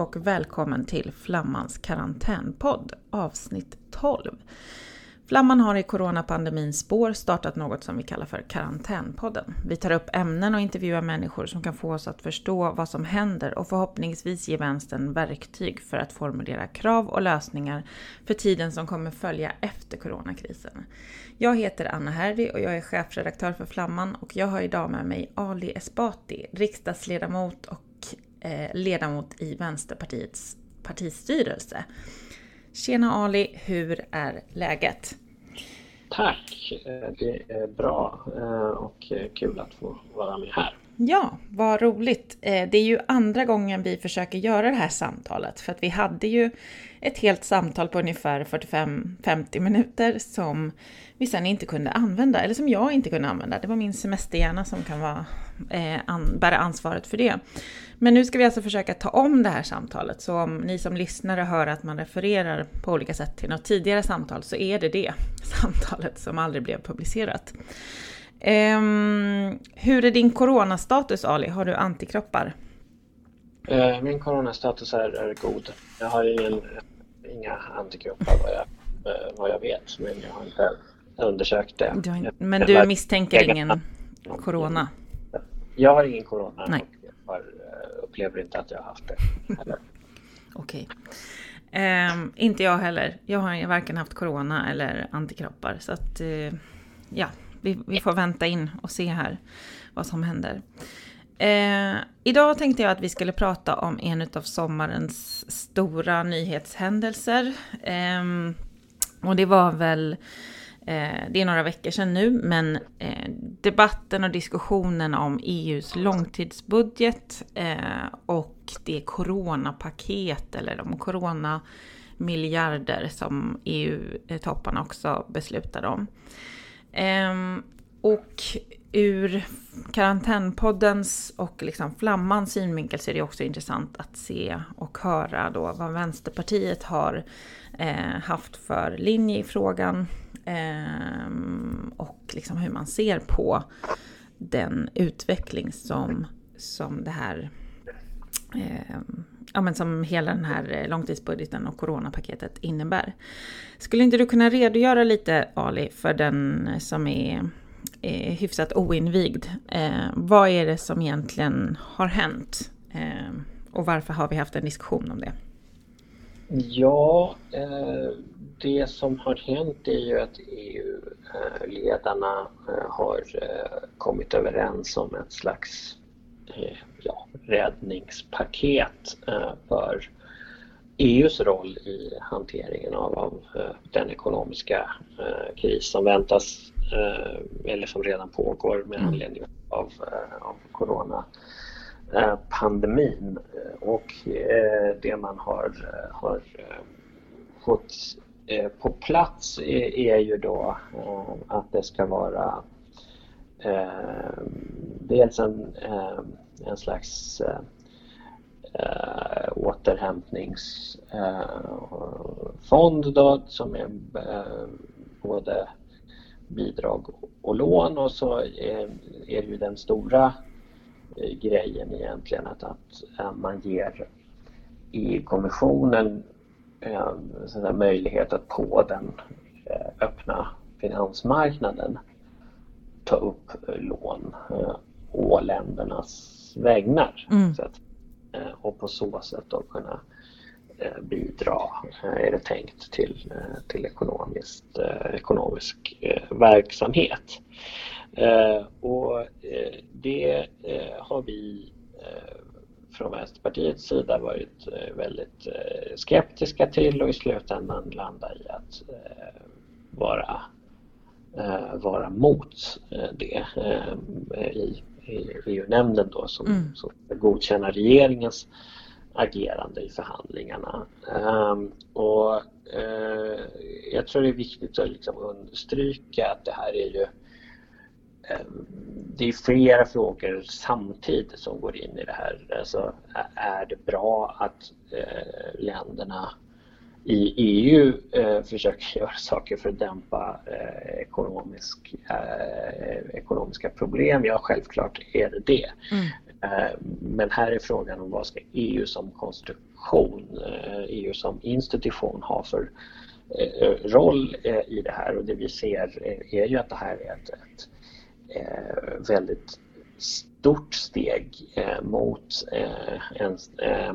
Och välkommen till Flammans karantänpodd avsnitt 12. Flamman har i coronapandemins spår startat något som vi kallar för Karantänpodden. Vi tar upp ämnen och intervjuar människor som kan få oss att förstå vad som händer och förhoppningsvis ge vänstern verktyg för att formulera krav och lösningar för tiden som kommer följa efter coronakrisen. Jag heter Anna Herdy och jag är chefredaktör för Flamman och jag har idag med mig Ali Esbati, riksdagsledamot och eh, ledamot i Vänsterpartiets partistyrelse. Tjena Ali, hur är läget? Tack, eh, det är bra eh, och kul att få vara med här. Ja, vad roligt. Det är ju andra gången vi försöker göra det här samtalet för att vi hade ju ett helt samtal på ungefär 45-50 minuter som vi sen inte kunde använda, eller som jag inte kunde använda. Det var min semesterhjärna som kan vara, eh, an, bära ansvaret för det. Men nu ska vi alltså försöka ta om det här samtalet, så om ni som lyssnare hör att man refererar på olika sätt till något tidigare samtal så är det det samtalet som aldrig blev publicerat. Um, hur är din coronastatus Ali? Har du antikroppar? Uh, min coronastatus är, är god. Jag har ingen, inga antikroppar vad jag, uh, vad jag vet, men jag har inte undersökt det. Har, men du misstänker ingen corona? Jag har ingen corona Nej. och jag har, uh, upplever inte att jag har haft det Okej. Okay. Um, inte jag heller. Jag har varken haft corona eller antikroppar. Så att, ja, vi, vi får vänta in och se här vad som händer. Eh, idag tänkte jag att vi skulle prata om en av sommarens stora nyhetshändelser. Eh, och det var väl, eh, Eh, det är några veckor sedan nu, men eh, debatten och diskussionen om EUs långtidsbudget eh, och det coronapaket eller de coronamiljarder som EU-topparna också beslutade om. Ehm, och ur karantänpoddens och liksom Flammans synvinkel så är det också intressant att se och höra då vad Vänsterpartiet har Eh, haft för linje i frågan. Eh, och liksom hur man ser på den utveckling som, som det här eh, ja, men som hela den här eh, långtidsbudgeten och coronapaketet innebär. Skulle inte du kunna redogöra lite Ali för den som är, är hyfsat oinvigd? Eh, vad är det som egentligen har hänt? Eh, och varför har vi haft en diskussion om det? Ja, eh, det som har hänt är ju att EU-ledarna eh, har eh, kommit överens om ett slags ja, räddningspaket för EUs roll i hanteringen av, av den ekonomiska kris som väntas eller som redan pågår med mm. anledning av, av Eh, pandemin eh, Och eh, det man har, har fått på plats är, ju då att det ska vara dels en en slags återhämtningsfond då, som är både bidrag och lån och så är, är ju den stora grejen egentligen att, att man ger EU-kommissionen eh, möjlighet att på den öppna finansmarknaden ta upp lån å ländernas vägnar. Mm. Så att, eh, och på så sätt då kunna eh, bidra, eh, är det tänkt, till, till ekonomiskt, ekonomisk verksamhet. Och det har vi från Vänsterpartiets sida varit väldigt skeptiska till och i slutändan landa i att vara, vara mot det i EU-nämnden då som, mm. som godkänner regeringens agerande i förhandlingarna. Um, och jag tror det är viktigt att liksom understryka att det här är ju det är flera frågor samtidigt som går in i det här. Alltså, är det bra att uh, länderna i EU eh, försöker göra saker för att dämpa eh, ekonomisk, eh, ekonomiska problem. Ja, självklart är det det. Mm. Men här är frågan om vad ska EU som konstruktion, EU som institution ha för roll i det här och det vi ser är ju att det här är ett, ett väldigt stort steg eh, mot eh, en eh,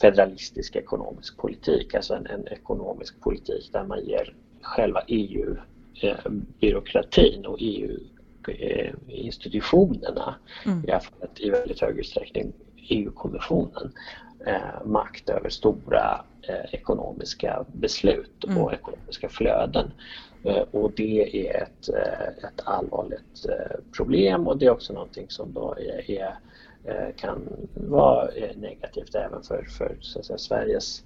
federalistisk ekonomisk politik, alltså en, en, ekonomisk politik där man ger själva EU-byråkratin och EU-institutionerna, mm. i alla fall i väldigt hög utsträckning EU-kommissionen, makt över stora ekonomiska beslut och mm. ekonomiska flöden. Eh, och det är ett, eh, ett allvarligt eh, problem och det är också någonting som då är, är kan vara negativt även för, för säga, Sveriges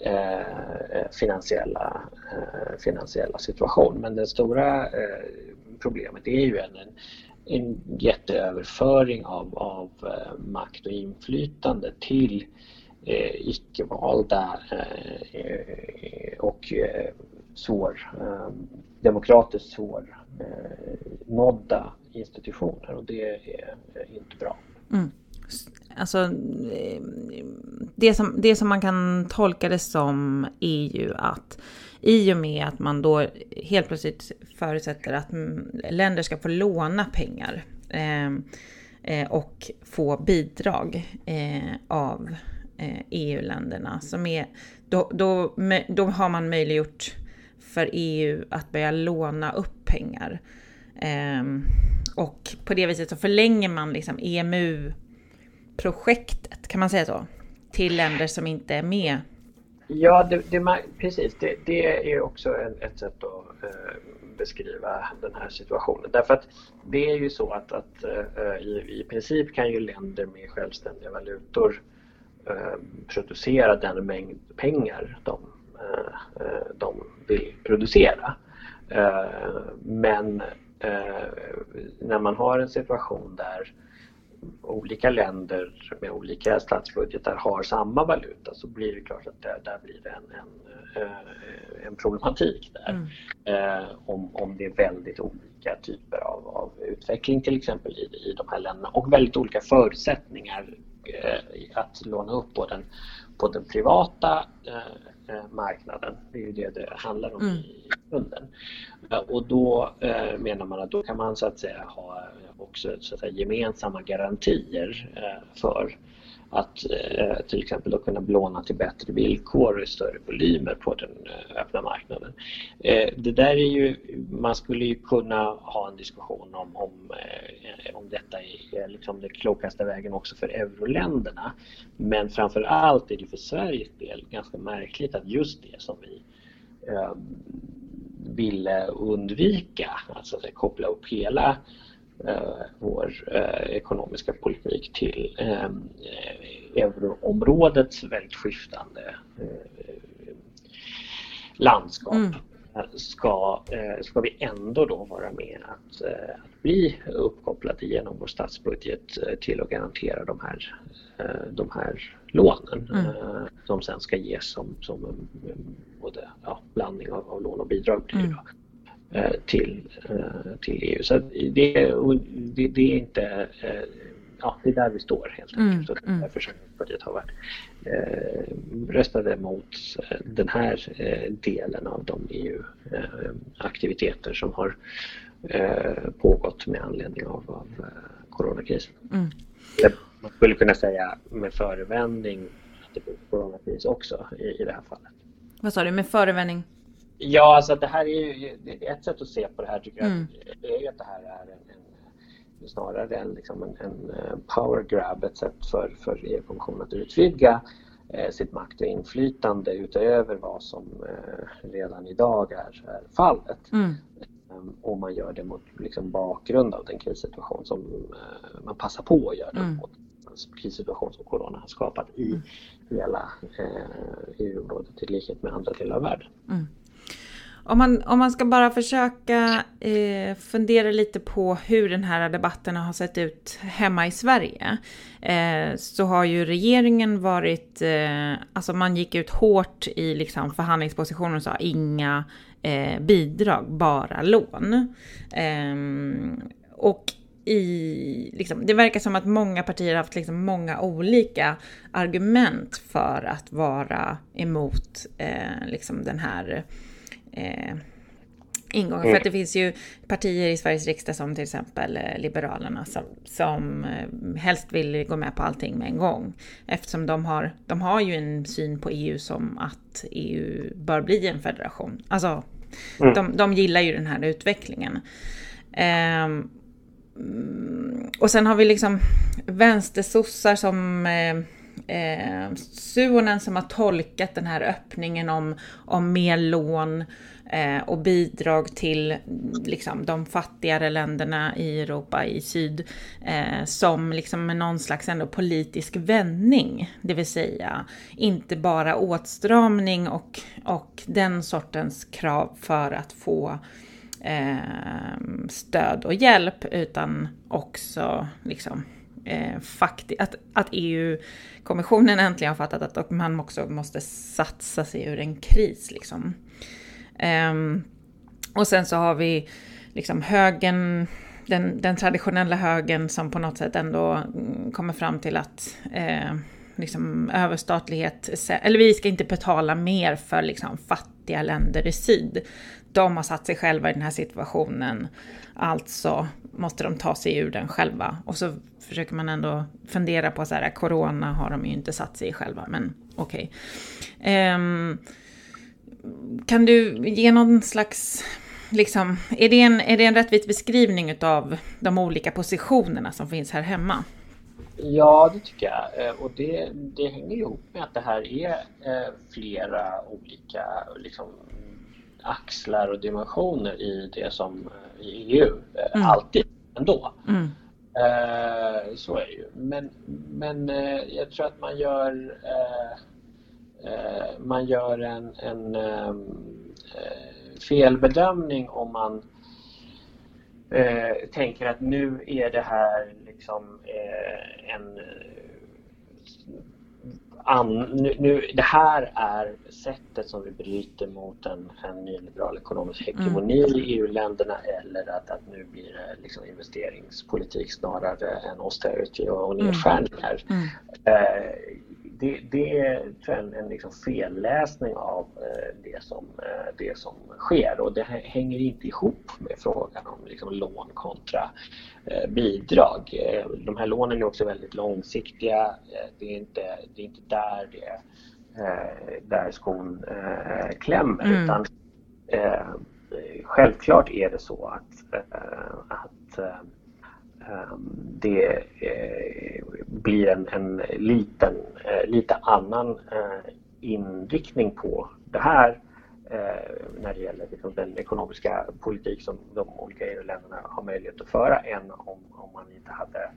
eh, finansiella, eh, finansiella situation. Men det stora eh, problemet är ju en, en jätteöverföring av, av makt och inflytande till Eh, icke-valda eh, och eh, svår, eh, demokratiskt svårnådda eh, institutioner och det är inte bra. Mm. Alltså, det som, det som man kan tolka det som är ju att i och med att man då helt plötsligt förutsätter att mm, länder ska få låna pengar eh, och få bidrag eh, av Eh, e EU-länderna som är, då, då, då har man möjliggjort för EU att börja låna upp pengar. Ehm, och på det viset så förlänger man liksom EMU-projektet, kan man säga så? Till länder som inte är med. Ja, det, det, precis. Det, det, är också ett sätt att eh, beskriva den här situationen. Därför att det är ju så att, att eh, i, i princip kan ju länder med självständiga valutor producera den mängd pengar de Eh, eh, de vill producera. Eh, men när man har en situation där olika länder med olika statsbudgetar har samma valuta så blir det klart att där, där blir det en, en, en problematik där. Mm. om, om det är väldigt olika typer av, av utveckling till exempel i, i de här länderna och väldigt olika förutsättningar att låna upp på den, på den privata Eh, marknaden. Det är ju det det handlar om mm. i grunden. Eh, och då eh, menar man att då kan man så att säga ha också så att säga, gemensamma garantier för att eh, till exempel då kunna låna till bättre villkor och större volymer på den eh, öppna marknaden. Eh, det där är ju, man skulle ju kunna ha en diskussion om, om, eh, om detta är liksom den klokaste vägen också för euroländerna. Men framför allt är det för Sveriges del ganska märkligt att just det som vi eh, ville undvika, alltså att koppla upp hela vår eh, ekonomiska politik till eh, euroområdets väldigt skiftande landskap. Mm. Ska, ska vi ändå då vara med att, att bli uppkopplade genom vår statsbudget till att garantera de här, de här lånen mm. som sen ska ges som, som en, både ja, blandning av, av lån och bidrag. Blir mm. Eh, till, eh, till EU. Så det, det, det är inte eh, ja, det är där vi står helt enkelt. Mm, mm. Därför Centerpartiet har varit eh, röstade mot den här eh, delen av de EU-aktiviteter som har eh, pågått med anledning av, av coronakrisen. Mm. Man skulle kunna säga med förevändning att det blir coronakris också i, i det här fallet. Vad sa du med förevändning? Ja, alltså det här är ju ett sätt att se på det här tycker mm. jag är ju att det här är en, en snarare en, liksom en, en, eh, power grab, ett sätt för, för EU-kommissionen att utvidga eh, sitt makt och inflytande utöver vad som eh, redan idag är, är fallet. Mm. Um, och man gör det mot liksom, bakgrund av den krissituation som uh, man passar på att göra det mm. mot krissituation som corona har skapat i mm. hela uh, EU-området i likhet med andra delar av världen. Mm. Om man, om man ska bara försöka eh, fundera lite på hur den här debatten har sett ut hemma i Sverige. Eh, så har ju regeringen varit, eh, alltså man gick ut hårt i liksom förhandlingspositionen och sa inga eh, bidrag, bara lån. Ehm, och i, liksom, det verkar som att många partier har haft liksom många olika argument för att vara emot eh, liksom den här eh, ingången. Mm. För att det finns ju partier i Sveriges riksdag som till exempel eh, Liberalerna som, som eh, helst vill gå med på allting med en gång. Eftersom de har, de har ju en syn på EU som att EU bör bli en federation. Alltså, mm. de, de gillar ju den här utvecklingen. Um, och sen har vi liksom vänstersossar som eh, eh, Suonen som har tolkat den här öppningen om, om mer lån eh, och bidrag till liksom, de fattigare länderna i Europa i syd eh, som liksom någon slags ändå politisk vändning. Det vill säga inte bara åtstramning och, och den sortens krav för att få eh, stöd och hjälp utan också liksom eh, fakti- att, att EU-kommissionen äntligen har fattat att man också måste satsa sig ur en kris. Liksom. Eh, och sen så har vi liksom högen, den, den traditionella högen som på något sätt ändå mm, kommer fram till att eh, liksom överstatlighet, eller vi ska inte betala mer för liksom fattiga länder i syd. De har satt sig själva i den här situationen, alltså måste de ta sig ur den själva. Och så försöker man ändå fundera på så här, corona har de ju inte satt sig i själva, men okej. Okay. Um, kan du ge någon slags, liksom, är det en, är det en rättvis beskrivning av de olika positionerna som finns här hemma? Ja, det tycker jag. Eh, och det, det hänger ihop med att det här är eh, flera olika liksom, axlar och dimensioner i det som eh, i EU mm. alltid ändå. Mm. Eh, Så är det ju. Men, men eh, jag tror att man gör eh, eh man gör en, en ehm, eh, felbedömning om man eh, tänker att nu är det här liksom en an, nu, nu, det här är sättet som vi bryter mot en, en nyliberal ekonomisk hegemoni mm. i EU-länderna eller att, att nu blir det liksom investeringspolitik snarare än austerity och mm. nedskärningar. Mm. Eh, det, det är en, en liksom felläsning av eh, det, som, eh, det som sker och det hänger inte ihop med frågan om liksom, lån kontra eh, bidrag. De här lånen är också väldigt långsiktiga. Det, är inte, det är inte där, det, där skon klämmer mm. utan självklart är det så att, att Ehm, det eh, blir en, en liten, eh, lite annan eh, inriktning på det här när det gäller liksom den ekonomiska politik som de olika EU-länderna har möjlighet att föra än om, om man inte hade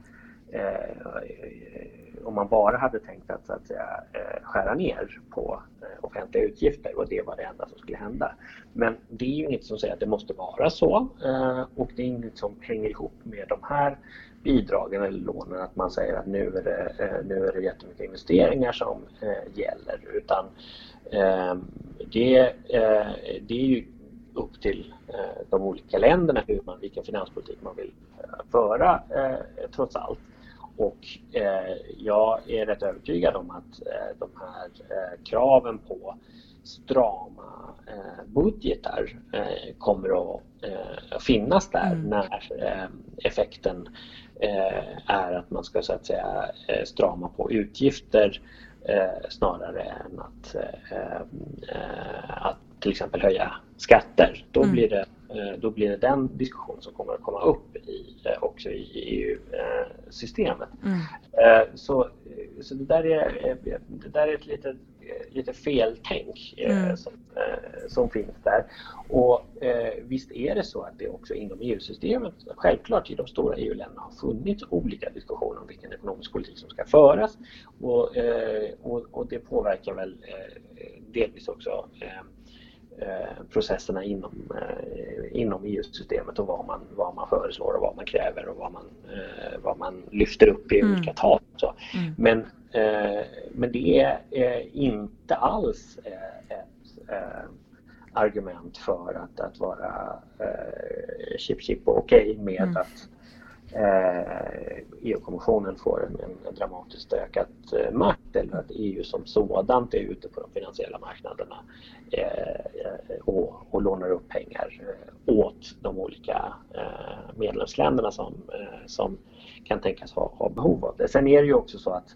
om man bara hade tänkt att, så att säga, eh, skära ner på eh, offentliga utgifter och det var det enda som skulle hända. Men det är ju inget som säger att det måste vara så eh, och det är inget som hänger ihop med de här bidragen eller lånen att man säger att nu är det, nu är det jättemycket investeringar som gäller utan det, det är ju upp till de olika länderna hur man, vilken finanspolitik man vill föra trots allt. Och jag är rätt övertygad om att de här kraven på strama budgetar kommer att finnas där mm. när effekten är att man ska så att säga strama på utgifter eh, snarare än att, eh, eh, att till exempel höja skatter. Då, mm. blir det, eh, då blir det den diskussionen som kommer att komma upp i, eh, också i EU-systemet. Mm. så, så det där är, det där är ett litet lite feltänk mm. som, som finns där. Och eh, visst är det så att det också inom EU-systemet, självklart i de stora EU-länderna har funnits olika diskussioner om vilken ekonomisk politik som ska föras och, eh, och, och, det påverkar väl eh, delvis också processerna inom, inom EU-systemet och vad man, vad man föreslår och vad man kräver och vad man, vad man lyfter upp i mm. olika tal. Så. Mm. Men, men det är inte alls ett argument för att, att vara eh, chip chip och okej okay med mm. att Eh, EU-kommissionen får en, dramatiskt ökad eh, makt eller att EU som sådant är ute på de finansiella marknaderna eh, och, och lånar upp pengar åt de olika medlemsländerna som, som kan tänkas ha, ha behov av det. Sen är det ju också så att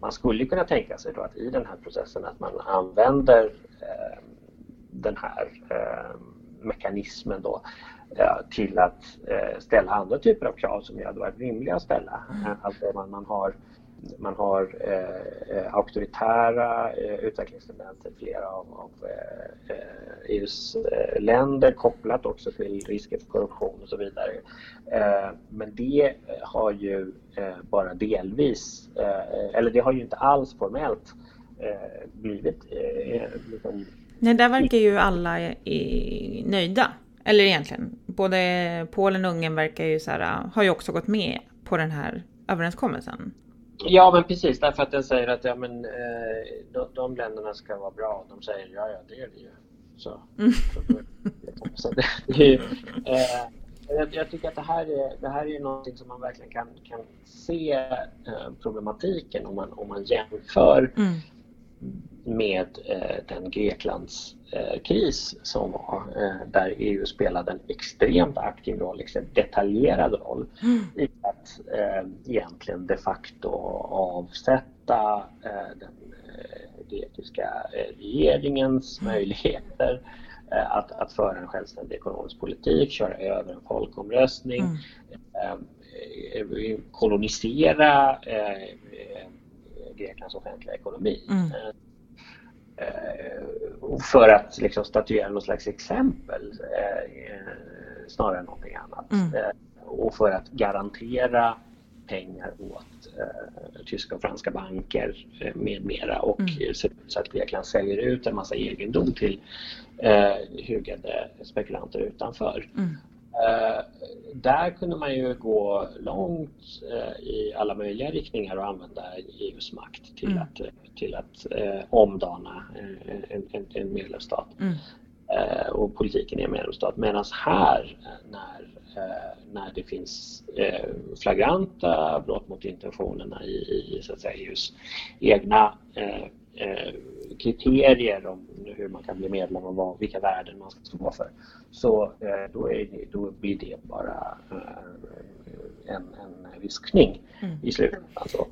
man skulle kunna tänka sig då att i den här processen att man använder den här mekanismen då till att eh, ställa andra typer av krav som hade varit rimliga att ställa. Mm. Alltså man, man har man har eh, eh, auktoritära eh, utvecklingstendenser i flera av, av eh, EUs eh, länder kopplat också till risker för korruption och så vidare. Eh, men det har ju bara delvis, eller det har ju inte alls formellt blivit liksom... Nej, där verkar ju alla i, nöjda. Eller egentligen, både Polen och Ungern verkar ju så här, har ju också gått med på den här överenskommelsen. Ja men precis därför att den säger att ja, men, eh, de, de länderna ska vara bra. De säger ja, ja det är det ju. Så, mm. så, det, det eh, jag, jag, tycker att det här är, det här är någonting som man verkligen kan, kan se eh, problematiken om man, om man jämför mm. Med eh, den Greklands eh, kris som var eh, där EU spelade en extremt aktiv roll, liksom detaljerad roll mm. i att egentligen de facto avsätta den grekiska regeringens mm. möjligheter att, att föra en självständig ekonomisk politik, köra över en folkomröstning, mm. kolonisera Greklands offentliga ekonomi. Mm. Eh, för att liksom statuera något slags exempel eh, snarare än någonting annat. Mm. Eh, och för att garantera pengar åt eh, tyska och franska banker eh, med mera och mm. så att Grekland säljer ut en massa egendom till eh, hugade spekulanter utanför. Mm. Eh, där kunde man ju gå långt eh, i alla möjliga riktningar och använda EUs makt till mm. att, till att eh, omdana en, en, en medlemsstat mm. och politiken i en medlemsstat. Medan här när, när det finns flagranta brott mot intentionerna i, i så att säga, EUs egna Eh, kriterier om hur man kan bli medlem och vad, vilka värden man ska stå för. Så eh, då, är det, då blir det bara eh, en, en viskning mm. i slutändan. Alltså,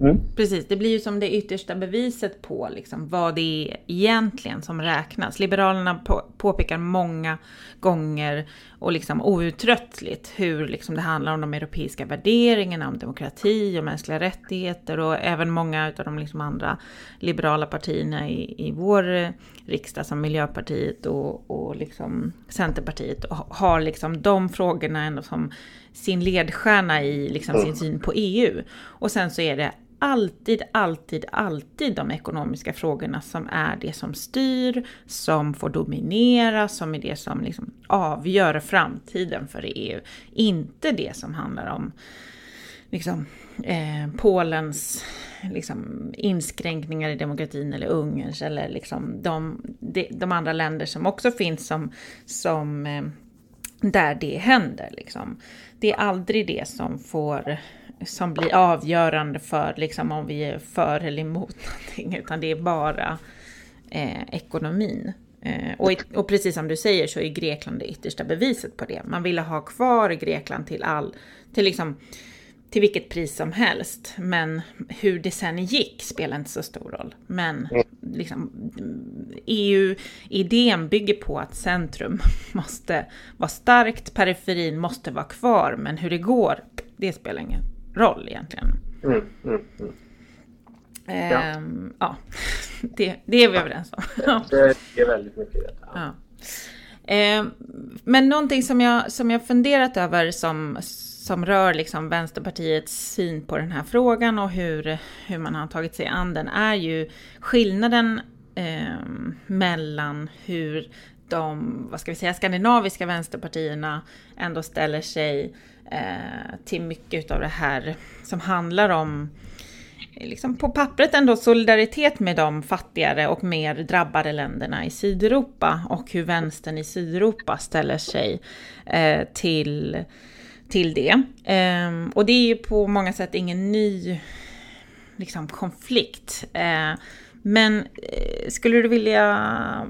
mm. Precis, det blir ju som det yttersta beviset på liksom vad det är egentligen som räknas. Liberalerna på, påpekar många gånger och liksom outtröttligt hur liksom det handlar om de europeiska värderingarna, om demokrati och mänskliga rättigheter och även många av de liksom andra liberala partierna i, i vår riksdag som Miljöpartiet och, och liksom Centerpartiet har liksom de frågorna ändå som sin ledstjärna i liksom sin syn på EU. Och sen så är det alltid, alltid, alltid de ekonomiska frågorna som är det som styr, som får dominera, som är det som liksom avgör framtiden för EU. Inte det som handlar om liksom, eh, Polens liksom, inskränkningar i demokratin eller Ungerns eller liksom de, de, de andra länder som också finns som, som eh, där det händer. Liksom. Det är aldrig det som får som blir avgörande för liksom, om vi är för eller emot någonting, utan det är bara eh, ekonomin. Eh, och, och, precis som du säger så är Grekland det yttersta beviset på det. Man ville ha kvar Grekland till all, till liksom, till vilket pris som helst. Men hur det sen gick spelar inte så stor roll. Men liksom, EU-idén bygger på att centrum måste vara starkt, periferin måste vara kvar, men hur det går, det spelar ingen roll egentligen. Mm, mm, mm. Ehm, ja, det, det, är vi överens om. det är väldigt mycket det. Ja. Ehm, men någonting som jag, som jag funderat över som, som rör liksom Vänsterpartiets syn på den här frågan och hur, hur man har tagit sig an den är ju skillnaden eh, mellan hur de, vad ska vi säga, skandinaviska vänsterpartierna ändå ställer sig eh, till mycket av det här som handlar om eh, liksom på pappret ändå solidaritet med de fattigare och mer drabbade länderna i Sydeuropa och hur vänstern i Sydeuropa ställer sig eh, till, till det. Eh, och det är ju på många sätt ingen ny liksom, konflikt. Eh, men skulle du vilja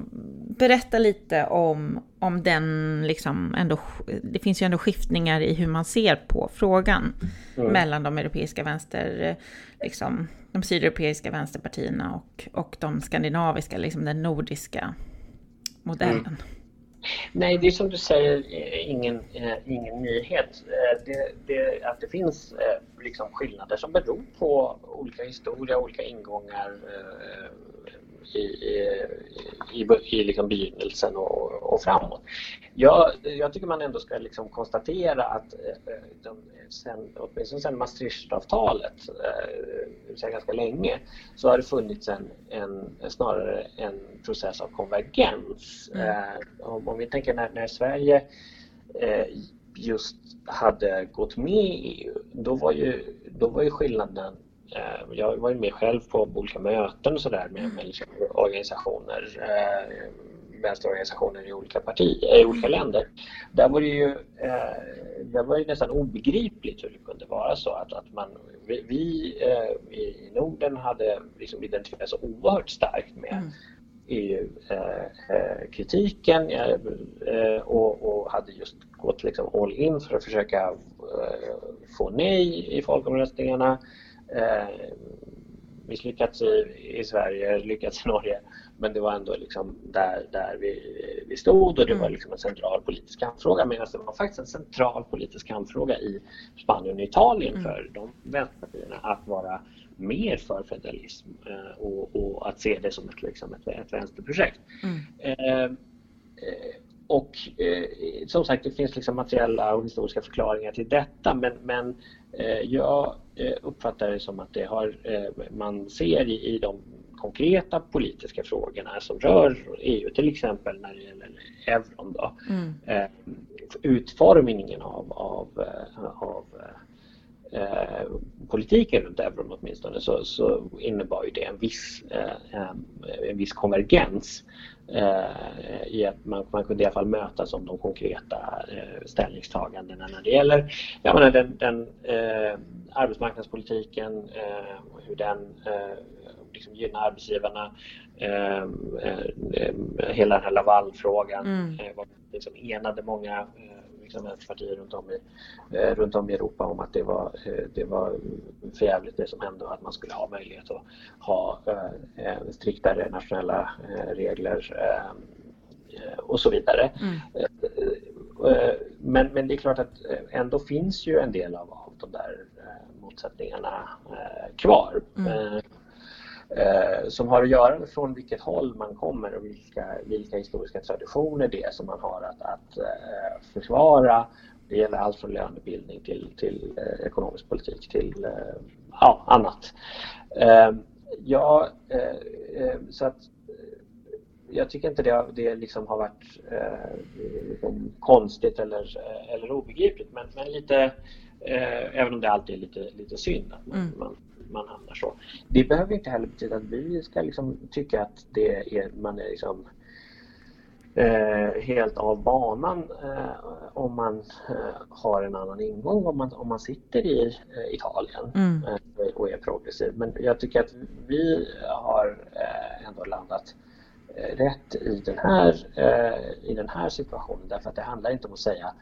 berätta lite om, om den, liksom ändå, det finns ju ändå skiftningar i hur man ser på frågan mm. mellan de europeiska vänster, liksom, de sydeuropeiska vänsterpartierna och, och de skandinaviska, liksom den nordiska modellen. Mm. Nej, det är som du säger eh, ingen, eh, ingen nyhet. Eh, det, det, att det finns eh, liksom skillnader som beror på olika historia, olika ingångar eh, i, i, i, liksom begynnelsen och, och framåt. Jag, jag tycker man ändå ska liksom konstatera att de, sen, åtminstone sedan Maastrichtavtalet, eh, ganska länge, så har det funnits en, en, snarare en process av konvergens. Mm. Eh, om, om, vi tänker när, när Sverige eh, just hade gått med i EU, då var ju, då var ju skillnaden eh, jag var ju med själv på olika möten och sådär med, med liksom organisationer eh, vänsterorganisationer i olika partier, i olika länder. Där var det ju, eh, där var det nästan obegripligt hur det kunde vara så att, att man, vi, eh, i Norden hade liksom identifierat så oerhört starkt med mm. EU-kritiken eh, eh, eh, och, och, hade just gått liksom all in för att försöka få nej i folkomröstningarna. Misslyckats i, i Sverige, lyckats i Norge. Men det var ändå liksom där, där vi, vi stod och det var mm. liksom en central politisk kampfråga medan det var faktiskt en central politisk kampfråga i Spanien och Italien mm. för de vänsterpartierna att vara mer för federalism eh, och, och, att se det som ett, liksom ett, ett vänsterprojekt. Mm. Eh, eh och eh, som sagt, det finns liksom materiella och historiska förklaringar till detta men, men eh, jag eh, uppfattar det som att det har, man ser i, i de konkreta politiska frågorna som rör EU, till exempel när det gäller euron. Då. Mm. Eh, utformningen av, av, eh, av eh, politiken runt euron åtminstone så, så innebar ju det en viss, eh, en viss konvergens eh, i att man, man kunde i alla fall mötas om de konkreta eh, ställningstagandena när det gäller jag menar, den, den eh, arbetsmarknadspolitiken, eh, hur den liksom gynna arbetsgivarna. Eh, eh, hela den här Lavalfrågan mm. var liksom enade många liksom vänsterpartier runt om, i, eh, runt om i Europa om att det var, eh, det var förjävligt det som hände och att man skulle ha möjlighet att ha eh, striktare nationella regler och så vidare. Mm. Men, men det är klart att ändå finns ju en del av, av de där motsättningarna kvar. Mm eh, som har att göra med från vilket håll man kommer och vilka, vilka historiska traditioner det är som man har att, att eh, försvara. Det gäller allt från lönebildning till, till eh, ekonomisk politik till eh, ja, annat. Eh, ja, eh, så att jag tycker inte det, det liksom har varit liksom konstigt eller, eller obegripligt men, men lite även om det alltid är lite, lite synd att man, mm. man man hamnar så. Det behöver inte heller betyda att vi ska liksom tycka att det är, man är liksom eh, helt av banan eh, om man eh, har en annan ingång om man, om man sitter i eh, Italien mm. Eh, och är progressiv. Men jag tycker att vi har eh, ändå landat rätt i den, här, i den här situationen därför att det handlar inte om att säga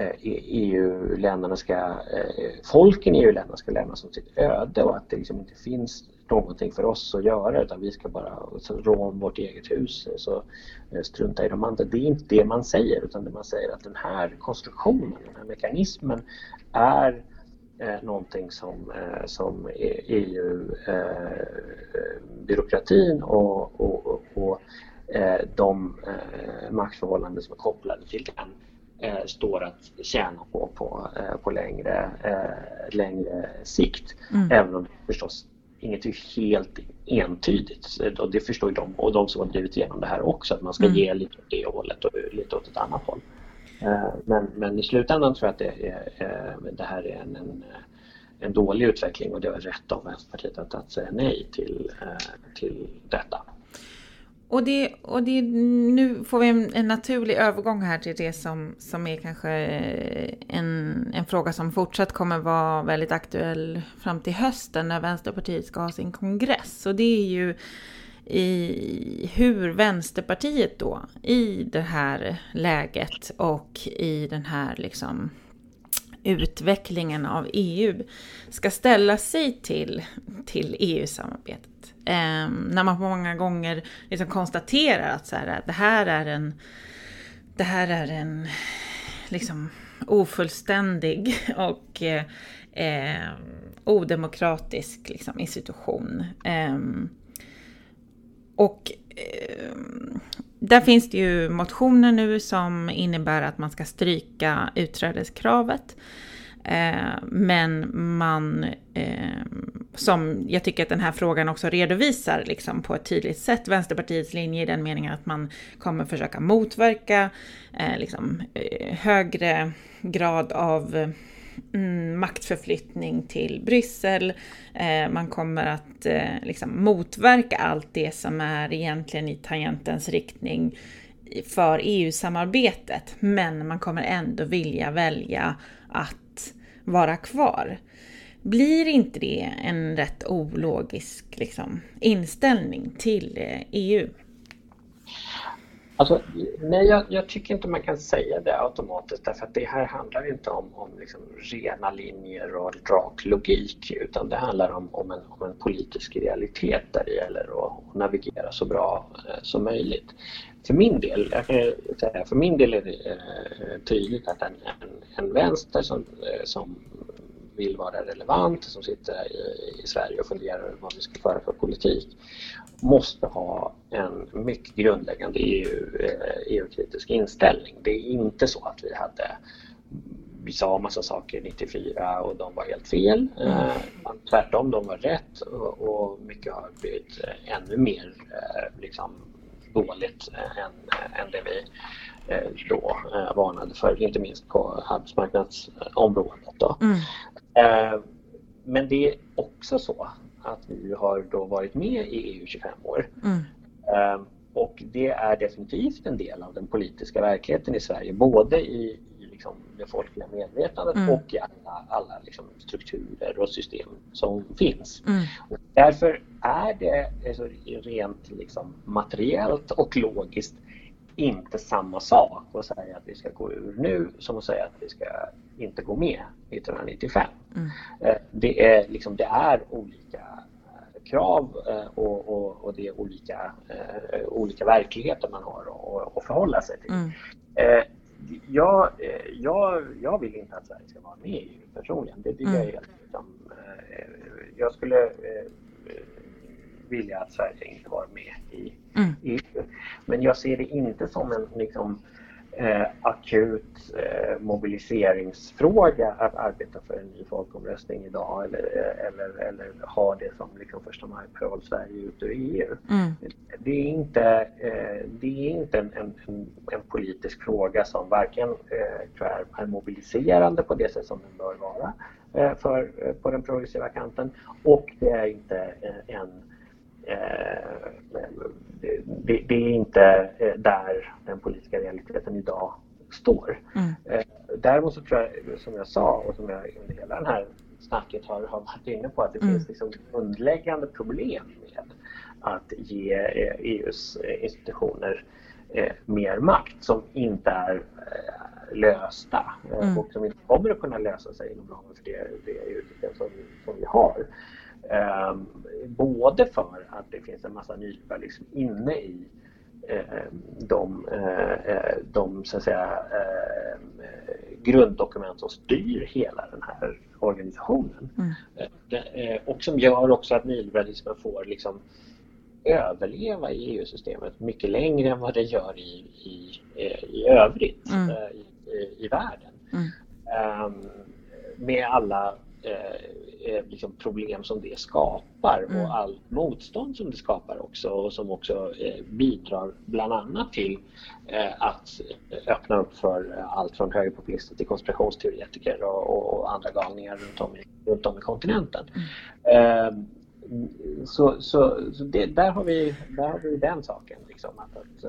Eh, EU-länderna ska, eh, folken i EU-länderna ska lämnas åt sitt öde och att det liksom inte finns någonting för oss att göra utan vi ska bara alltså, rå om vårt eget hus så eh, strunta i de andra. Det är inte det man säger utan det man säger att den här konstruktionen, den här mekanismen är eh, någonting som, eh, som EU-byråkratin och, och, och, och de maktförhållanden som är kopplade till den eh, står att tjäna på på, eh, på längre, eh, längre sikt. Mm. Även om det förstås inget är helt entydigt. Och det förstår ju de och de som har drivit igenom det här också att man ska mm. ge lite åt det hållet och lite åt ett annat håll. Eh, men, men i slutändan tror jag att det, är, eh, det här är en, en en dålig utveckling och det var rätt av Vänsterpartiet att, att säga nej till, till detta. Och, det, och det, nu får vi en, en, naturlig övergång här till det som, som är kanske eh, en, en fråga som fortsatt kommer vara väldigt aktuell fram till hösten när Vänsterpartiet ska ha sin kongress. Och det är ju i hur Vänsterpartiet då i det här läget och i den här liksom utvecklingen av EU ska ställa sig till, till EU-samarbetet. Eh, när man många gånger liksom konstaterar att så här, det här är en, det här är en liksom ofullständig och eh, odemokratisk liksom, institution. Eh, och eh, där finns det ju motioner nu som innebär att man ska stryka utträdeskravet. Eh, men man, eh, som jag tycker att den här frågan också redovisar liksom på ett tydligt sätt, Vänsterpartiets linje i den meningen att man kommer försöka motverka eh, liksom, eh, högre grad av eh, mm, maktförflyttning till Bryssel. Eh, man kommer att liksom, motverka allt det som är egentligen i tangentens riktning för EU-samarbetet, men man kommer ändå vilja välja att vara kvar. Blir inte det en rätt ologisk liksom, inställning till eh, EU? Alltså, nej, jag, jag, tycker inte man kan säga det automatiskt därför att det här handlar inte om, om liksom rena linjer och rak logik utan det handlar om, om, en, om en politisk realitet där det gäller att navigera så bra eh, som möjligt. För min del, jag kan säga, för min del är det eh, tydligt att en, en, en vänster som, eh, som vill vara relevant, som sitter i, i Sverige och funderar över vad vi ska föra för politik, måste ha en mycket grundläggande EU, EU-kritisk inställning. Det är inte så att vi hade vi sa massa saker 94 och de var helt fel. Mm. tvärtom, de var rätt och, och mycket har blivit ännu mer liksom, dåligt eh, än, eh, än det vi eh, då varnade för, inte minst på arbetsmarknadsområdet. Då. Mm. Men det är också så att vi har då varit med i EU 25 år. Mm. Och det är definitivt en del av den politiska verkligheten i Sverige, både i, i liksom det folkliga medvetandet mm. och i alla, alla liksom strukturer och system som finns. Mm. Och därför är det alltså, rent liksom materiellt och logiskt inte samma sak att säga att vi ska gå ur nu som att säga att vi ska inte gå med 1995. Mm. Eh, det, är, liksom, det är olika eh, krav eh, och, och, och, det är olika, olika verkligheter man har att, förhålla sig till. Mm. Jag, jag, jag vill inte att Sverige ska vara med i EU personligen. Det, det mm. jag, liksom, jag skulle vilja att Sverige inte var med i mm. EU. Men jag ser det inte som en liksom, eh, akut eh, mobiliseringsfråga att arbeta för en ny folkomröstning idag eller, eller, eller ha det som liksom första maj-paroll Sverige ut ur EU. Mm. Det är inte, eh, det är inte en, en, en, politisk fråga som varken eh, är, mobiliserande på det sätt som den bör vara eh, för, eh, på den progressiva kanten och det är inte eh, en Eh, det, det, är inte eh, där den politiska realiteten idag står. Mm. Eh, däremot så tror jag, som jag sa och som jag under hela den här snacket har, har varit inne på, att det mm. finns liksom grundläggande problem med att ge EUs institutioner mer makt som inte är lösta mm. och som inte kommer att kunna lösa sig inom ramen för det, det EU-system som, som vi har. Eh, både för att det finns en massa nyliberalism inne i eh, de, eh, de så att säga, eh, grunddokument som styr hela den här organisationen. Mm. Eh, och som gör också att nyliberalismen får liksom överleva i EU-systemet mycket längre än vad det gör i, i, i övrigt mm. i, i, i, världen. Mm. Um, med alla eh, eh, liksom problem som det skapar mm. och allt motstånd som det skapar också och som också eh, bidrar bland annat till eh, att öppna upp för allt från högerpopulister till konspirationsteoretiker och, och, andra galningar runt om i, runt om i kontinenten. Mm. Eh, så så, så det, där, har vi, där har vi den saken. Liksom, att, att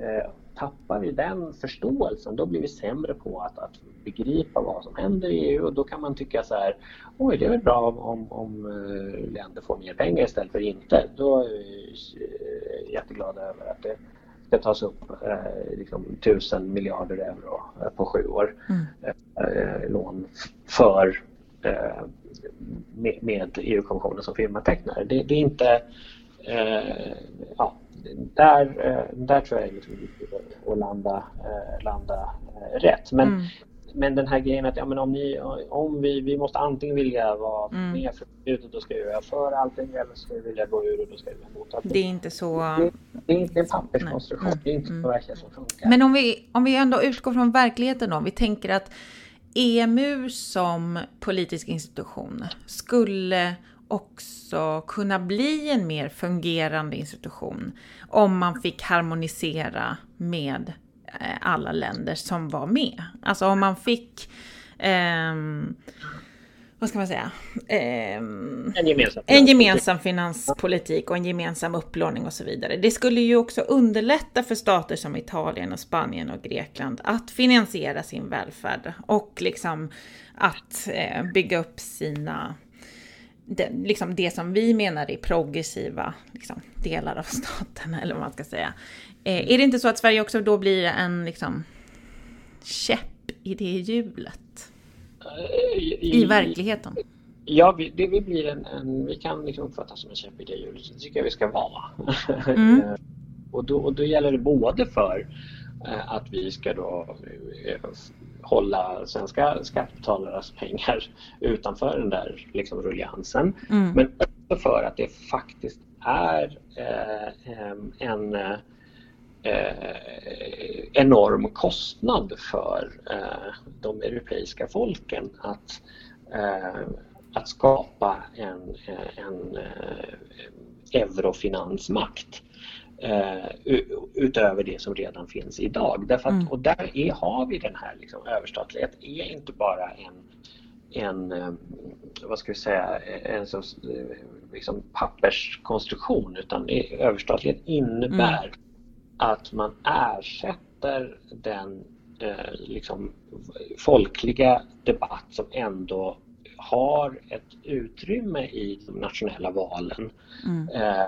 eh, tappar vi den förståelsen då blir vi sämre på att, att begripa vad som händer i EU och då kan man tycka så här oj det är väl bra om, om, eh, länder får mer pengar istället för inte. Då är vi eh, jätteglada över att det ska tas upp eh, liksom, tusen miljarder euro eh, på sju år mm. eh, lån för eh, med, med EU-kommissionen som firmatecknare. Det, det är inte ja, där, där tror jag är liksom viktigt att landa, eh, landa eh, rätt. Men, mm. men den här grejen att ja, men om, ni, om vi, vi måste antingen vilja vara mm. med för förbjudet då ska vara för allting eller så ska vi vilja gå ur och då ska vi vara emot allting. Det är inte så... Det, det är inte en papperskonstruktion, mm. det är inte så verkligheten funkar. Men om vi, om vi ändå utgår från verkligheten då, vi tänker att EMU som politisk institution skulle också kunna bli en mer fungerande institution om man fick harmonisera med eh, alla länder som var med. Alltså om man fick eh, vad ska man säga? Eh, en, gemensam en gemensam finanspolitik och en gemensam upplåning och så vidare. Det skulle ju också underlätta för stater som Italien och Spanien och Grekland att finansiera sin välfärd och liksom att eh, bygga upp sina det, liksom det som vi menar är progressiva liksom, delar av staten, eller vad man ska säga. Eh, är det inte så att Sverige också då blir en liksom, käpp i det hjulet? I, I verkligheten? Ja, vi, det vi blir en, en, vi kan liksom uppfattas som en käpp i det hjulet, det tycker jag vi ska vara. Mm. och, då, och då gäller det både för Eh, att vi ska då eh, hålla svenska skattebetalares pengar utanför den där liksom rulliansen. Mm. Men också för att det faktiskt är eh, en eh, enorm kostnad för eh, de europeiska folken att, eh, att skapa en, en eurofinansmakt eh, utöver det som redan finns idag. Därför att, mm. Och där är, har vi den här liksom, överstatlighet är inte bara en, en eh, vad ska vi säga, en så, eh, liksom papperskonstruktion utan överstatlighet innebär mm. att man ersätter den eh, liksom, folkliga debatt som ändå har ett utrymme i de nationella valen mm. Eh,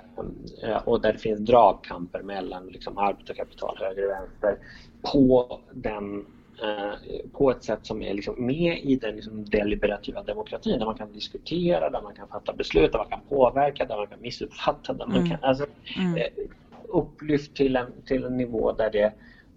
eh, och där det finns dragkamper mellan liksom, arbetarkapital, höger och vänster på, den, eh, på ett sätt som är liksom, med i den liksom, deliberativa demokratin där man kan diskutera, där man kan fatta beslut, där man kan påverka, där man kan missuppfatta. Där man mm. kan, alltså, mm. Eh, upplyft till en, till en nivå där det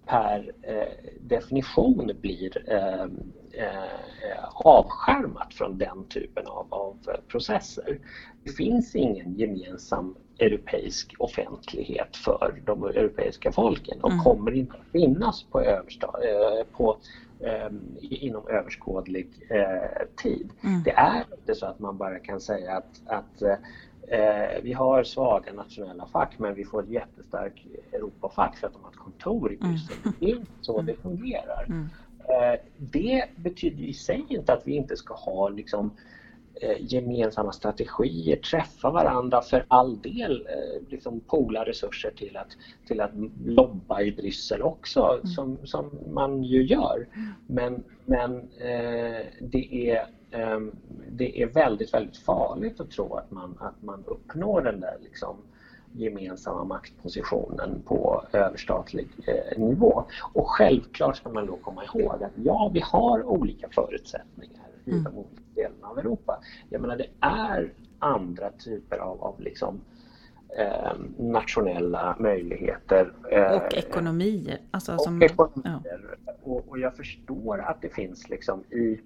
per eh, definition blir eh, eh, avskärmat från den typen av, av, processer. Det finns ingen gemensam europeisk offentlighet för de europeiska folken och mm. kommer inte att finnas på, översta, eh, på eh, inom överskådlig eh, tid. Mm. Det är inte så att man bara kan säga att, att Eh, vi har svaga nationella fack men vi får ett jättestarkt Europafack för att de har ett kontor i mm. Bryssel. Mm. Det är inte så mm. det fungerar. Mm. Eh, det betyder i sig inte att vi inte ska ha liksom, eh, gemensamma strategier, träffa varandra för all del, eh, liksom poola resurser till att, till att lobba i Bryssel också mm. som, som man ju gör. Men, men det är Ehm, det är väldigt, väldigt farligt att tro att man, att man uppnår den där liksom gemensamma maktpositionen på överstatlig eh, nivå. Och självklart ska man då komma ihåg att ja, vi har olika förutsättningar i mm. de olika delarna av Europa. Jag menar, det är andra typer av, av liksom, eh, nationella möjligheter. Eh, och ekonomier. Alltså, och, som, ekonomier. Ja. Och, och, jag förstår att det finns liksom i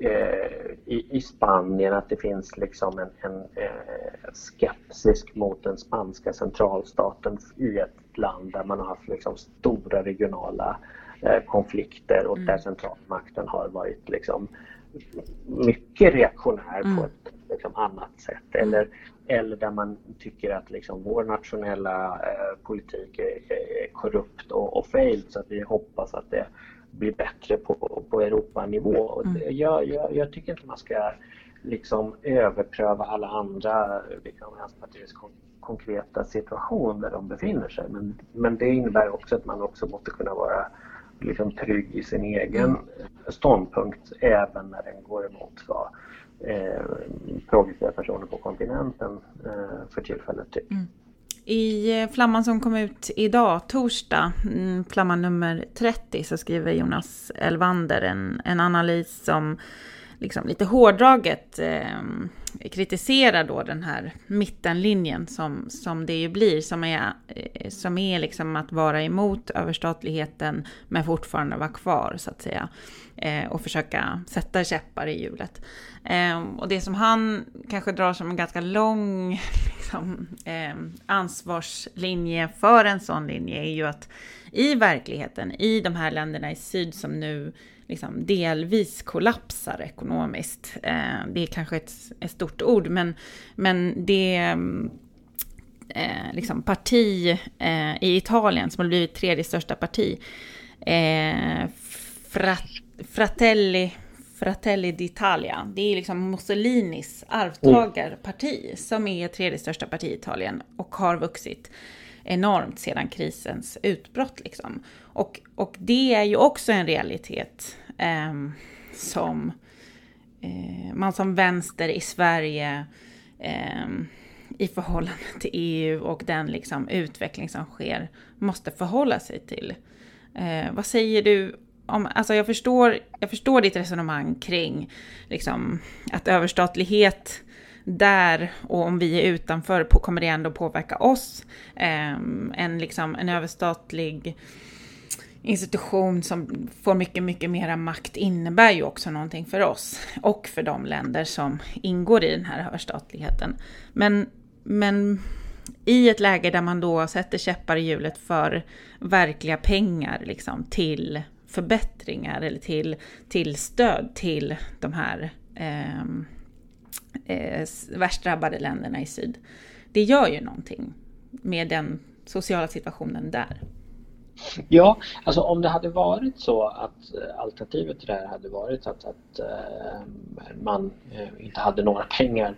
i, i Spanien att det finns liksom en, en eh, skepsis mot den spanska centralstaten i ett land där man har haft liksom stora regionala eh, konflikter och mm. där centralmakten har varit liksom mycket reaktionär mm. på ett liksom, annat sätt. Eller, eller där man tycker att liksom, vår nationella eh, politik är, är, korrupt och, och failed så att vi hoppas att det blir bättre på, på Europanivå. Mm. Jag, jag, jag tycker inte man ska liksom överpröva alla andra liksom, Vänsterpartiets konkreta situation där de befinner sig. Men, men det innebär också att man också måste kunna vara liksom, trygg i sin egen mm. ståndpunkt även när den går emot vad eh, progressiva personer på kontinenten eh, för tillfället tycker. Mm. I eh, Flamman som kom ut idag, torsdag, mm, Flamman nummer 30, så skriver Jonas Elvander en, en analys som liksom lite hårdraget eh, kritiserar då den här mittenlinjen som, som det ju blir, som är, eh, som är liksom att vara emot överstatligheten men fortfarande vara kvar så att säga. Eh, och försöka sätta käppar i hjulet. Eh, och det som han kanske drar som en ganska lång liksom, eh, ansvarslinje för en sån linje är ju att i verkligheten, i de här länderna i syd som nu liksom delvis kollapsar ekonomiskt. Eh, det är kanske ett, ett, stort ord, men, men det eh, liksom parti eh, i Italien som har blivit tredje största parti, eh, Frat, Fratelli Fratelli d'Italia. Det är liksom Mussolinis arvtagarparti mm. som är tredje största parti i Italien och har vuxit enormt sedan krisens utbrott. Liksom. Och, och det är ju också en realitet eh, som eh, man som vänster i Sverige eh, i förhållande till EU och den liksom utveckling som sker måste förhålla sig till. Eh, vad säger du om, alltså jag förstår, jag förstår ditt resonemang kring liksom, att överstatlighet där och om vi är utanför kommer det ändå påverka oss. Eh, en, liksom, en överstatlig institution som får mycket, mycket mera makt innebär ju också någonting för oss och för de länder som ingår i den här överstatligheten. Men, men i ett läge där man då sätter käppar i hjulet för verkliga pengar liksom, till förbättringar eller till, till stöd till de här eh, eh, värst drabbade länderna i syd. Det gör ju någonting med den sociala situationen där. Ja, alltså om det hade varit så att eh, alternativet till det här hade varit att, att uh, man uh, inte hade några pengar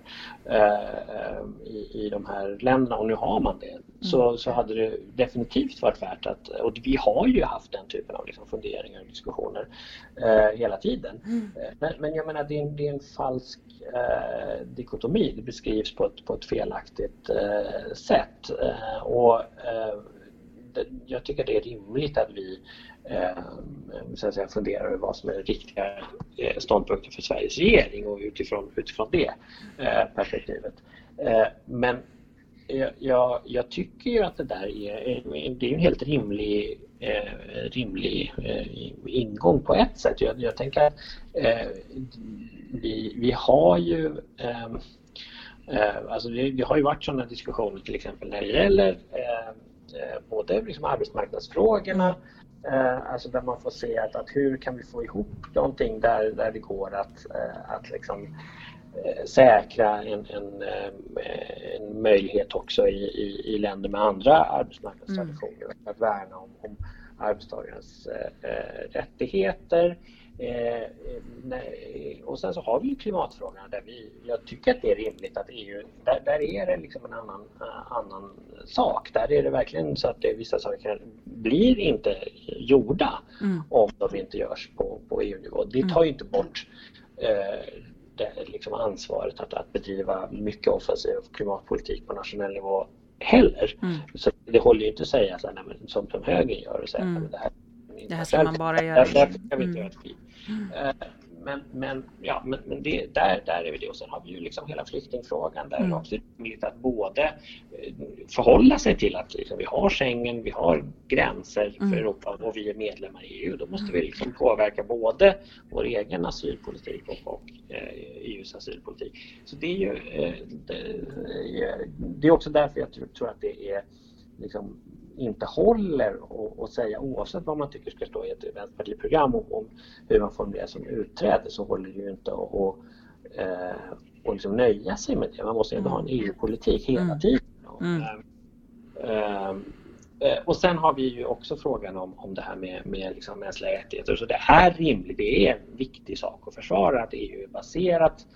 uh, i, i de här länderna och nu har man det. Mm. Så, så hade det definitivt varit värt att, och vi har ju haft den typen av liksom funderingar och diskussioner hela tiden. Mm. Men, men, jag menar det är en, det är en falsk dikotomi, det beskrivs på ett, på ett felaktigt sätt. och jag tycker det är rimligt att vi eh, så att säga, funderar över vad som är den riktiga eh, ståndpunkten för Sveriges regering och utifrån, utifrån det eh, perspektivet. Eh, men jag, jag, tycker ju att det där är, det är en helt rimlig, eh, rimlig eh, ingång på ett sätt. Jag, jag tänker att eh, vi, vi har ju eh, eh, Alltså det, det, har ju varit sådana diskussioner till exempel när det gäller Eh, både liksom arbetsmarknadsfrågorna, eh, alltså där man får se att, att hur kan vi få ihop någonting där, där det går att, eh, att liksom, säkra en, en, en möjlighet också i, i, i, länder med andra arbetsmarknadstraditioner. Mm. Att värna om, om arbetstagarens rättigheter Eh, och sen så har vi ju klimatfrågan där vi, jag tycker att det är rimligt att EU, där, där är det liksom en annan, annan sak. Där är det verkligen så att det, vissa saker blir inte gjorda mm. om de inte görs på, på EU-nivå. Det tar ju inte bort uh, det, liksom ansvaret att, att bedriva mycket offensiv klimatpolitik på nationell nivå heller. Mm. Så det håller ju inte att säga så här, nej, som, som högern gör och säga mm. att det här det här ska man bara göra. Därför kan vi inte göra ett skit. Mm. Men, men, ja, men, men det, där, där är vi det. Och sen har vi ju liksom hela flyktingfrågan där mm. också rimligt att både eh, förhålla sig till att liksom, vi har Schengen, vi har gränser mm. för Europa och vi är medlemmar i EU. Då måste vi liksom påverka både vår egen asylpolitik och, och eh, EUs asylpolitik. Så det är ju eh, det, det, är också därför jag tror, tror att det är liksom, inte håller att säga oavsett vad man tycker ska stå i ett vänsterpartiprogram om, om hur man formulerar som utträde så håller det ju inte att och, eh, och liksom nöja sig med det. Man måste ändå ha en mm. EU-politik hela mm. tiden. Mm. Eh, och sen har vi ju också frågan om, om det här med, med liksom mänskliga rättigheter. Så det är rimligt, det är en viktig sak att försvara att EU är baserat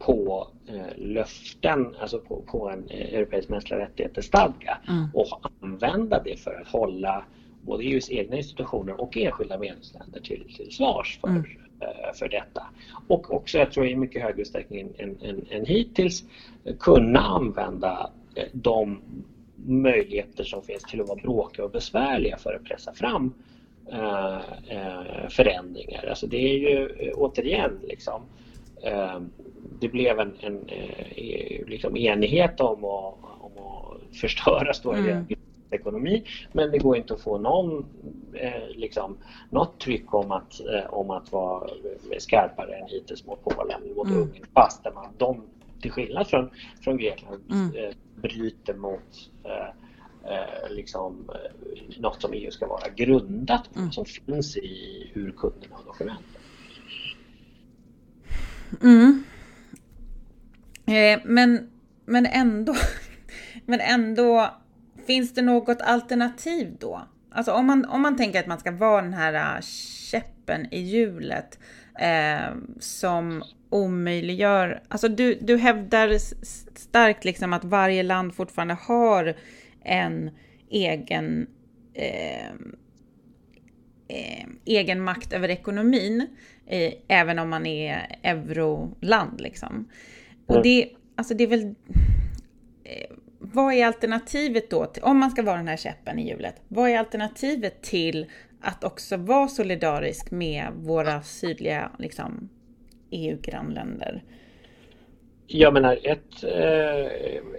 på eh, löften, alltså på, på en eh, europeisk mänskliga rättigheter-stadga mm. och använda det för att hålla både EUs egna institutioner och enskilda medlemsländer till, till svars för, mm. eh, för detta. Och också, jag tror i mycket högre utsträckning än, än, än hittills, kunna använda eh, de möjligheter som finns till att vara bråkiga och besvärliga för att pressa fram eh, eh förändringar. Alltså det är ju återigen liksom det blev en, en eh, liksom enighet om att, om att förstöra stora mm. ekonomi men det går inte att få någon, eh, liksom, något tryck om att, eh, om att vara skarpare än hittills mot Polen, mot mm. Ungern fast man, de till skillnad från, från Grekland mm. bryter mot Eh, liksom, något som EU ska vara grundat på, mm. som finns i urkunderna och dokumenten. Mm. Eh, men, men ändå, men ändå, finns det något alternativ då? Alltså om man, om man tänker att man ska vara den här äh, käppen i hjulet eh, som omöjliggör, alltså du, du hävdar starkt liksom att varje land fortfarande har en egen eh, eh, egen makt över ekonomin, eh, även om man är euroland liksom. Och det, alltså det är väl... Eh, vad är alternativet då, till, om man ska vara den här käppen i hjulet, vad är alternativet till att också vara solidarisk med våra sydliga liksom, EU-grannländer? Jag menar ett, eh,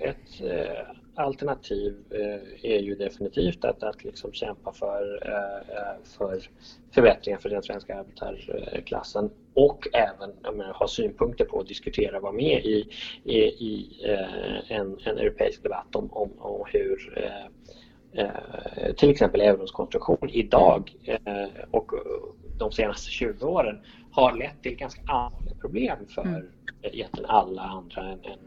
ett eh, alternativ eh, är ju definitivt att, att liksom kämpa för, eh, för förbättringar för den svenska arbetarklassen och även menar, ha synpunkter på och diskutera, vara med i, i, i eh, en, en europeisk debatt om, om, om hur till exempel eurons konstruktion idag och de senaste 20 åren har lett till ganska allvarliga problem för mm. egentligen alla andra än, än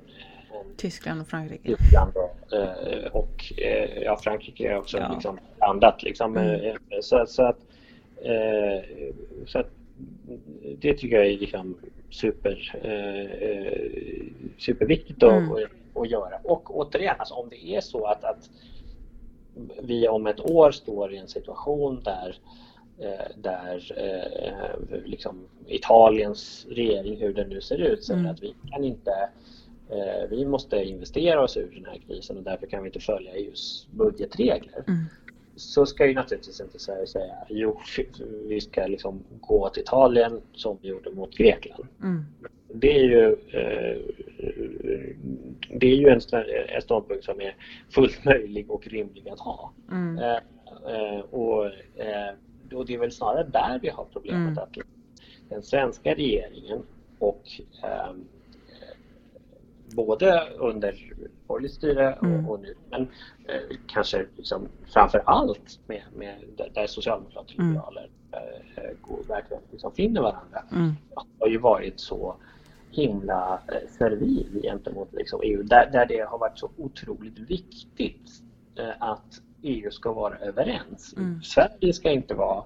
Tyskland och Frankrike. Tyskland och, eh, och eh, ja, Frankrike är också ja. liksom blandat. Liksom. Mm. Eh, så, så, att, så att det tycker jag är liksom super, superviktigt att, mm. att, att göra. Och återigen, alltså, om det är så att, att vi om ett år står i en situation där där eh, liksom Italiens regering, hur den nu ser ut, säger mm. att vi kan inte vi måste investera oss ur den här krisen och därför kan vi inte följa EUs budgetregler. Mm. Så ska ju naturligtvis inte Sverige säga jo, vi ska liksom gå till Italien som vi gjorde mot Grekland. Mm. Det är ju, eh, det är ju en, en ståndpunkt som är fullt möjlig och rimlig att ha. Mm. Eh, eh och, eh, och det är väl snarare där vi har problemet mm. att den svenska regeringen och både under borgerligt styre mm. och, nu, men eh, kanske liksom framför allt med, med där socialdemokrater och mm. liberaler eh, verkligen liksom finner varandra, mm. har ju varit så himla eh, servil gentemot liksom EU, där, där det har varit så otroligt viktigt eh, att EU ska vara överens. Mm. Sverige ska inte vara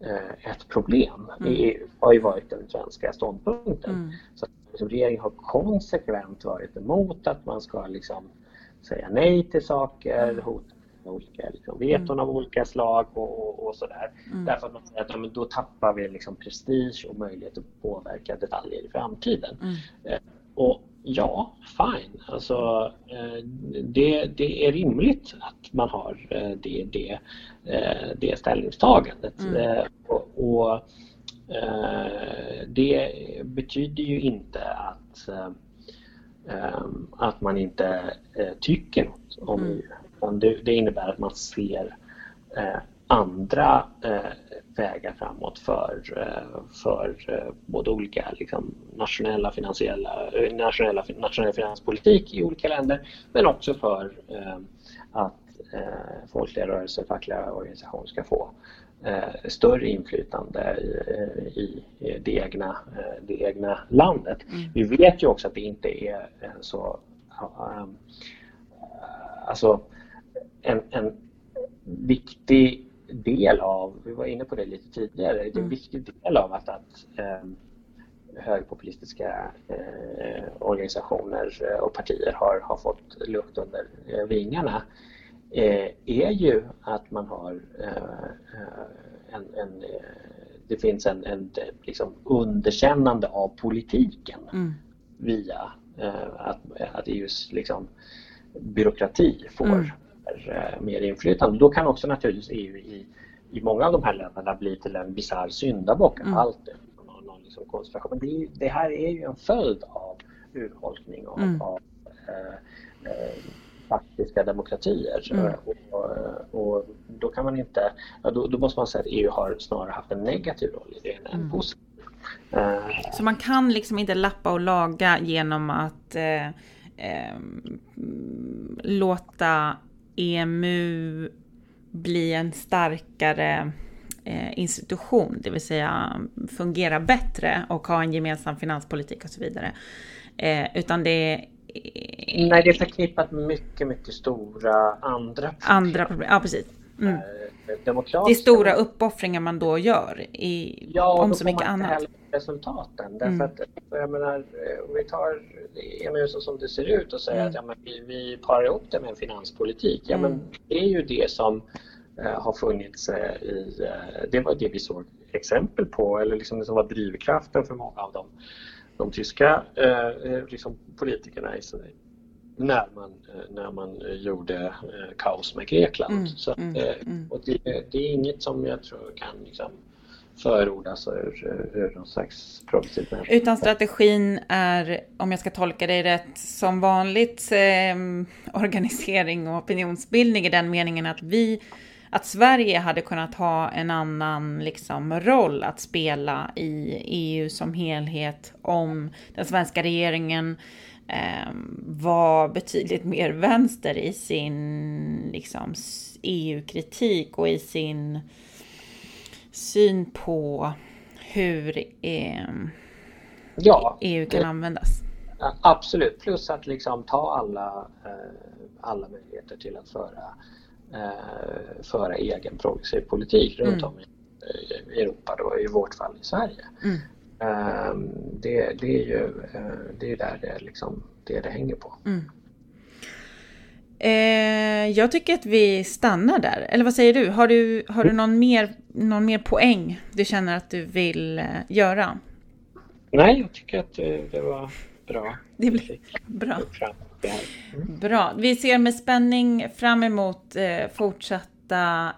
eh, ett problem. Mm. EU har ju varit den svenska ståndpunkten. Mm. Så liksom, regeringen har konsekvent varit emot att man ska liksom säga nej till saker, mm. hota med olika liksom, veton mm. av olika slag och, och, och sådär. Mm. Därför att man säger att ja, då tappar vi liksom prestige och möjlighet att påverka detaljer i framtiden. Mm. Eh, och ja, fine. Alltså, eh, det, det, är rimligt att man har eh, det, det, eh, det ställningstagandet. Mm. Eh, och, och det betyder ju inte att, eh, att man inte eh, tycker något om EU. Mm. Det, det innebär att man ser andra vägar framåt för, för både olika liksom, nationella, finansiella, nationella, nationell finanspolitik i olika länder men också för att eh, folkliga rörelser, fackliga organisationer ska få eh, större inflytande i, i, det, egna, eh, det egna landet. Mm. Vi vet ju också att det inte är så um, alltså en, en viktig del av, vi var inne på det lite tidigare, det är en mm. viktig del av att, att um, högerpopulistiska eh, organisationer och partier har, har fått luft under eh, vingarna är ju att man har eh, en, en eh, det finns en, en liksom underkännande av politiken mm. via eh, att, att EUs liksom, byråkrati får mm. mer inflytande. Då kan också naturligtvis EU i, i många av de här länderna bli till en bisarr syndabock. Mm. Allt liksom koncentration. Men det, det, här är ju en följd av urholkning av, mm. av eh, eh, faktiska demokratier. Mm. Och, och, då kan man inte, då, då, måste man säga att EU har snarare haft en negativ roll i det än en mm. positiv. Uh, Så man kan liksom inte lappa och laga genom att eh, eh, låta EMU bli en starkare Eh, institution, det vill säga fungera bättre och ha en gemensam finanspolitik och så vidare. Eh, utan det är... Nej, det är förknippat med mycket, mycket stora andra problem. Andra problem, ja precis. Mm. Eh, det är stora uppoffringar man då gör i, ja, om så mycket annat. Ja, resultaten. Därför mm. att, jag menar, om vi tar EMU som det ser ut och säger mm. att ja, men vi, vi parar ihop det med en finanspolitik. Ja, mm. men det är ju det som Eh, har funnits eh, i, eh, det var det vi såg exempel på eller liksom det som var drivkraften för många av de, de tyska liksom politikerna i när man, när man gjorde kaos med Grekland. Mm, Så, mm, mm. och det, det, är inget som jag tror kan liksom förordas ur, ur någon slags progressivt Utan strategin är, om jag ska tolka dig rätt, som vanligt eh, organisering och opinionsbildning i den meningen att vi att Sverige hade kunnat ha en annan liksom, roll att spela i EU som helhet om den svenska regeringen eh, var betydligt mer vänster i sin liksom, EU-kritik och i sin syn på hur eh, ja, EU kan det, användas. Absolut, plus att liksom ta alla, eh, alla möjligheter till att föra eh, föra egen progressiv politik runt mm. om i Europa då, i vårt fall i Sverige. Mm. Eh, det, det, är ju eh, det är där det, liksom, det, det hänger på. Mm. Eh, jag tycker att vi stannar där. Eller vad säger du? Har du, har du någon, mer, någon mer poäng du känner att du vill eh, göra? Nej, jag tycker att det, det var bra. Det blir bra. Mm. Bra. Vi ser med spänning fram emot eh, fortsatta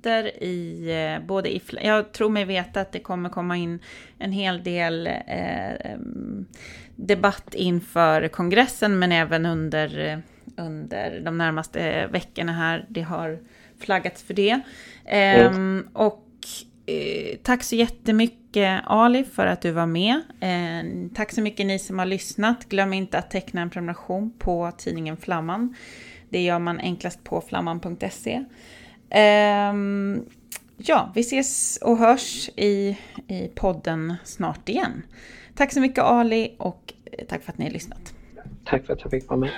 debatter i eh, både i, jag tror mig veta att det kommer komma in en hel del eh, debatt inför kongressen men även under, eh, under de närmaste eh, veckorna här. Det har flaggats för det. Mm. och Eh, tack så jättemycket Ali för att du var med. Eh, tack så mycket ni som har lyssnat. Glöm inte att teckna en prenumeration på tidningen Flamman. Det gör man enklast på flamman.se. Um, ja, vi ses och hörs i, i podden snart igen. Tack så mycket Ali och eh, tack för att ni har lyssnat. Tack för att jag fick vara med.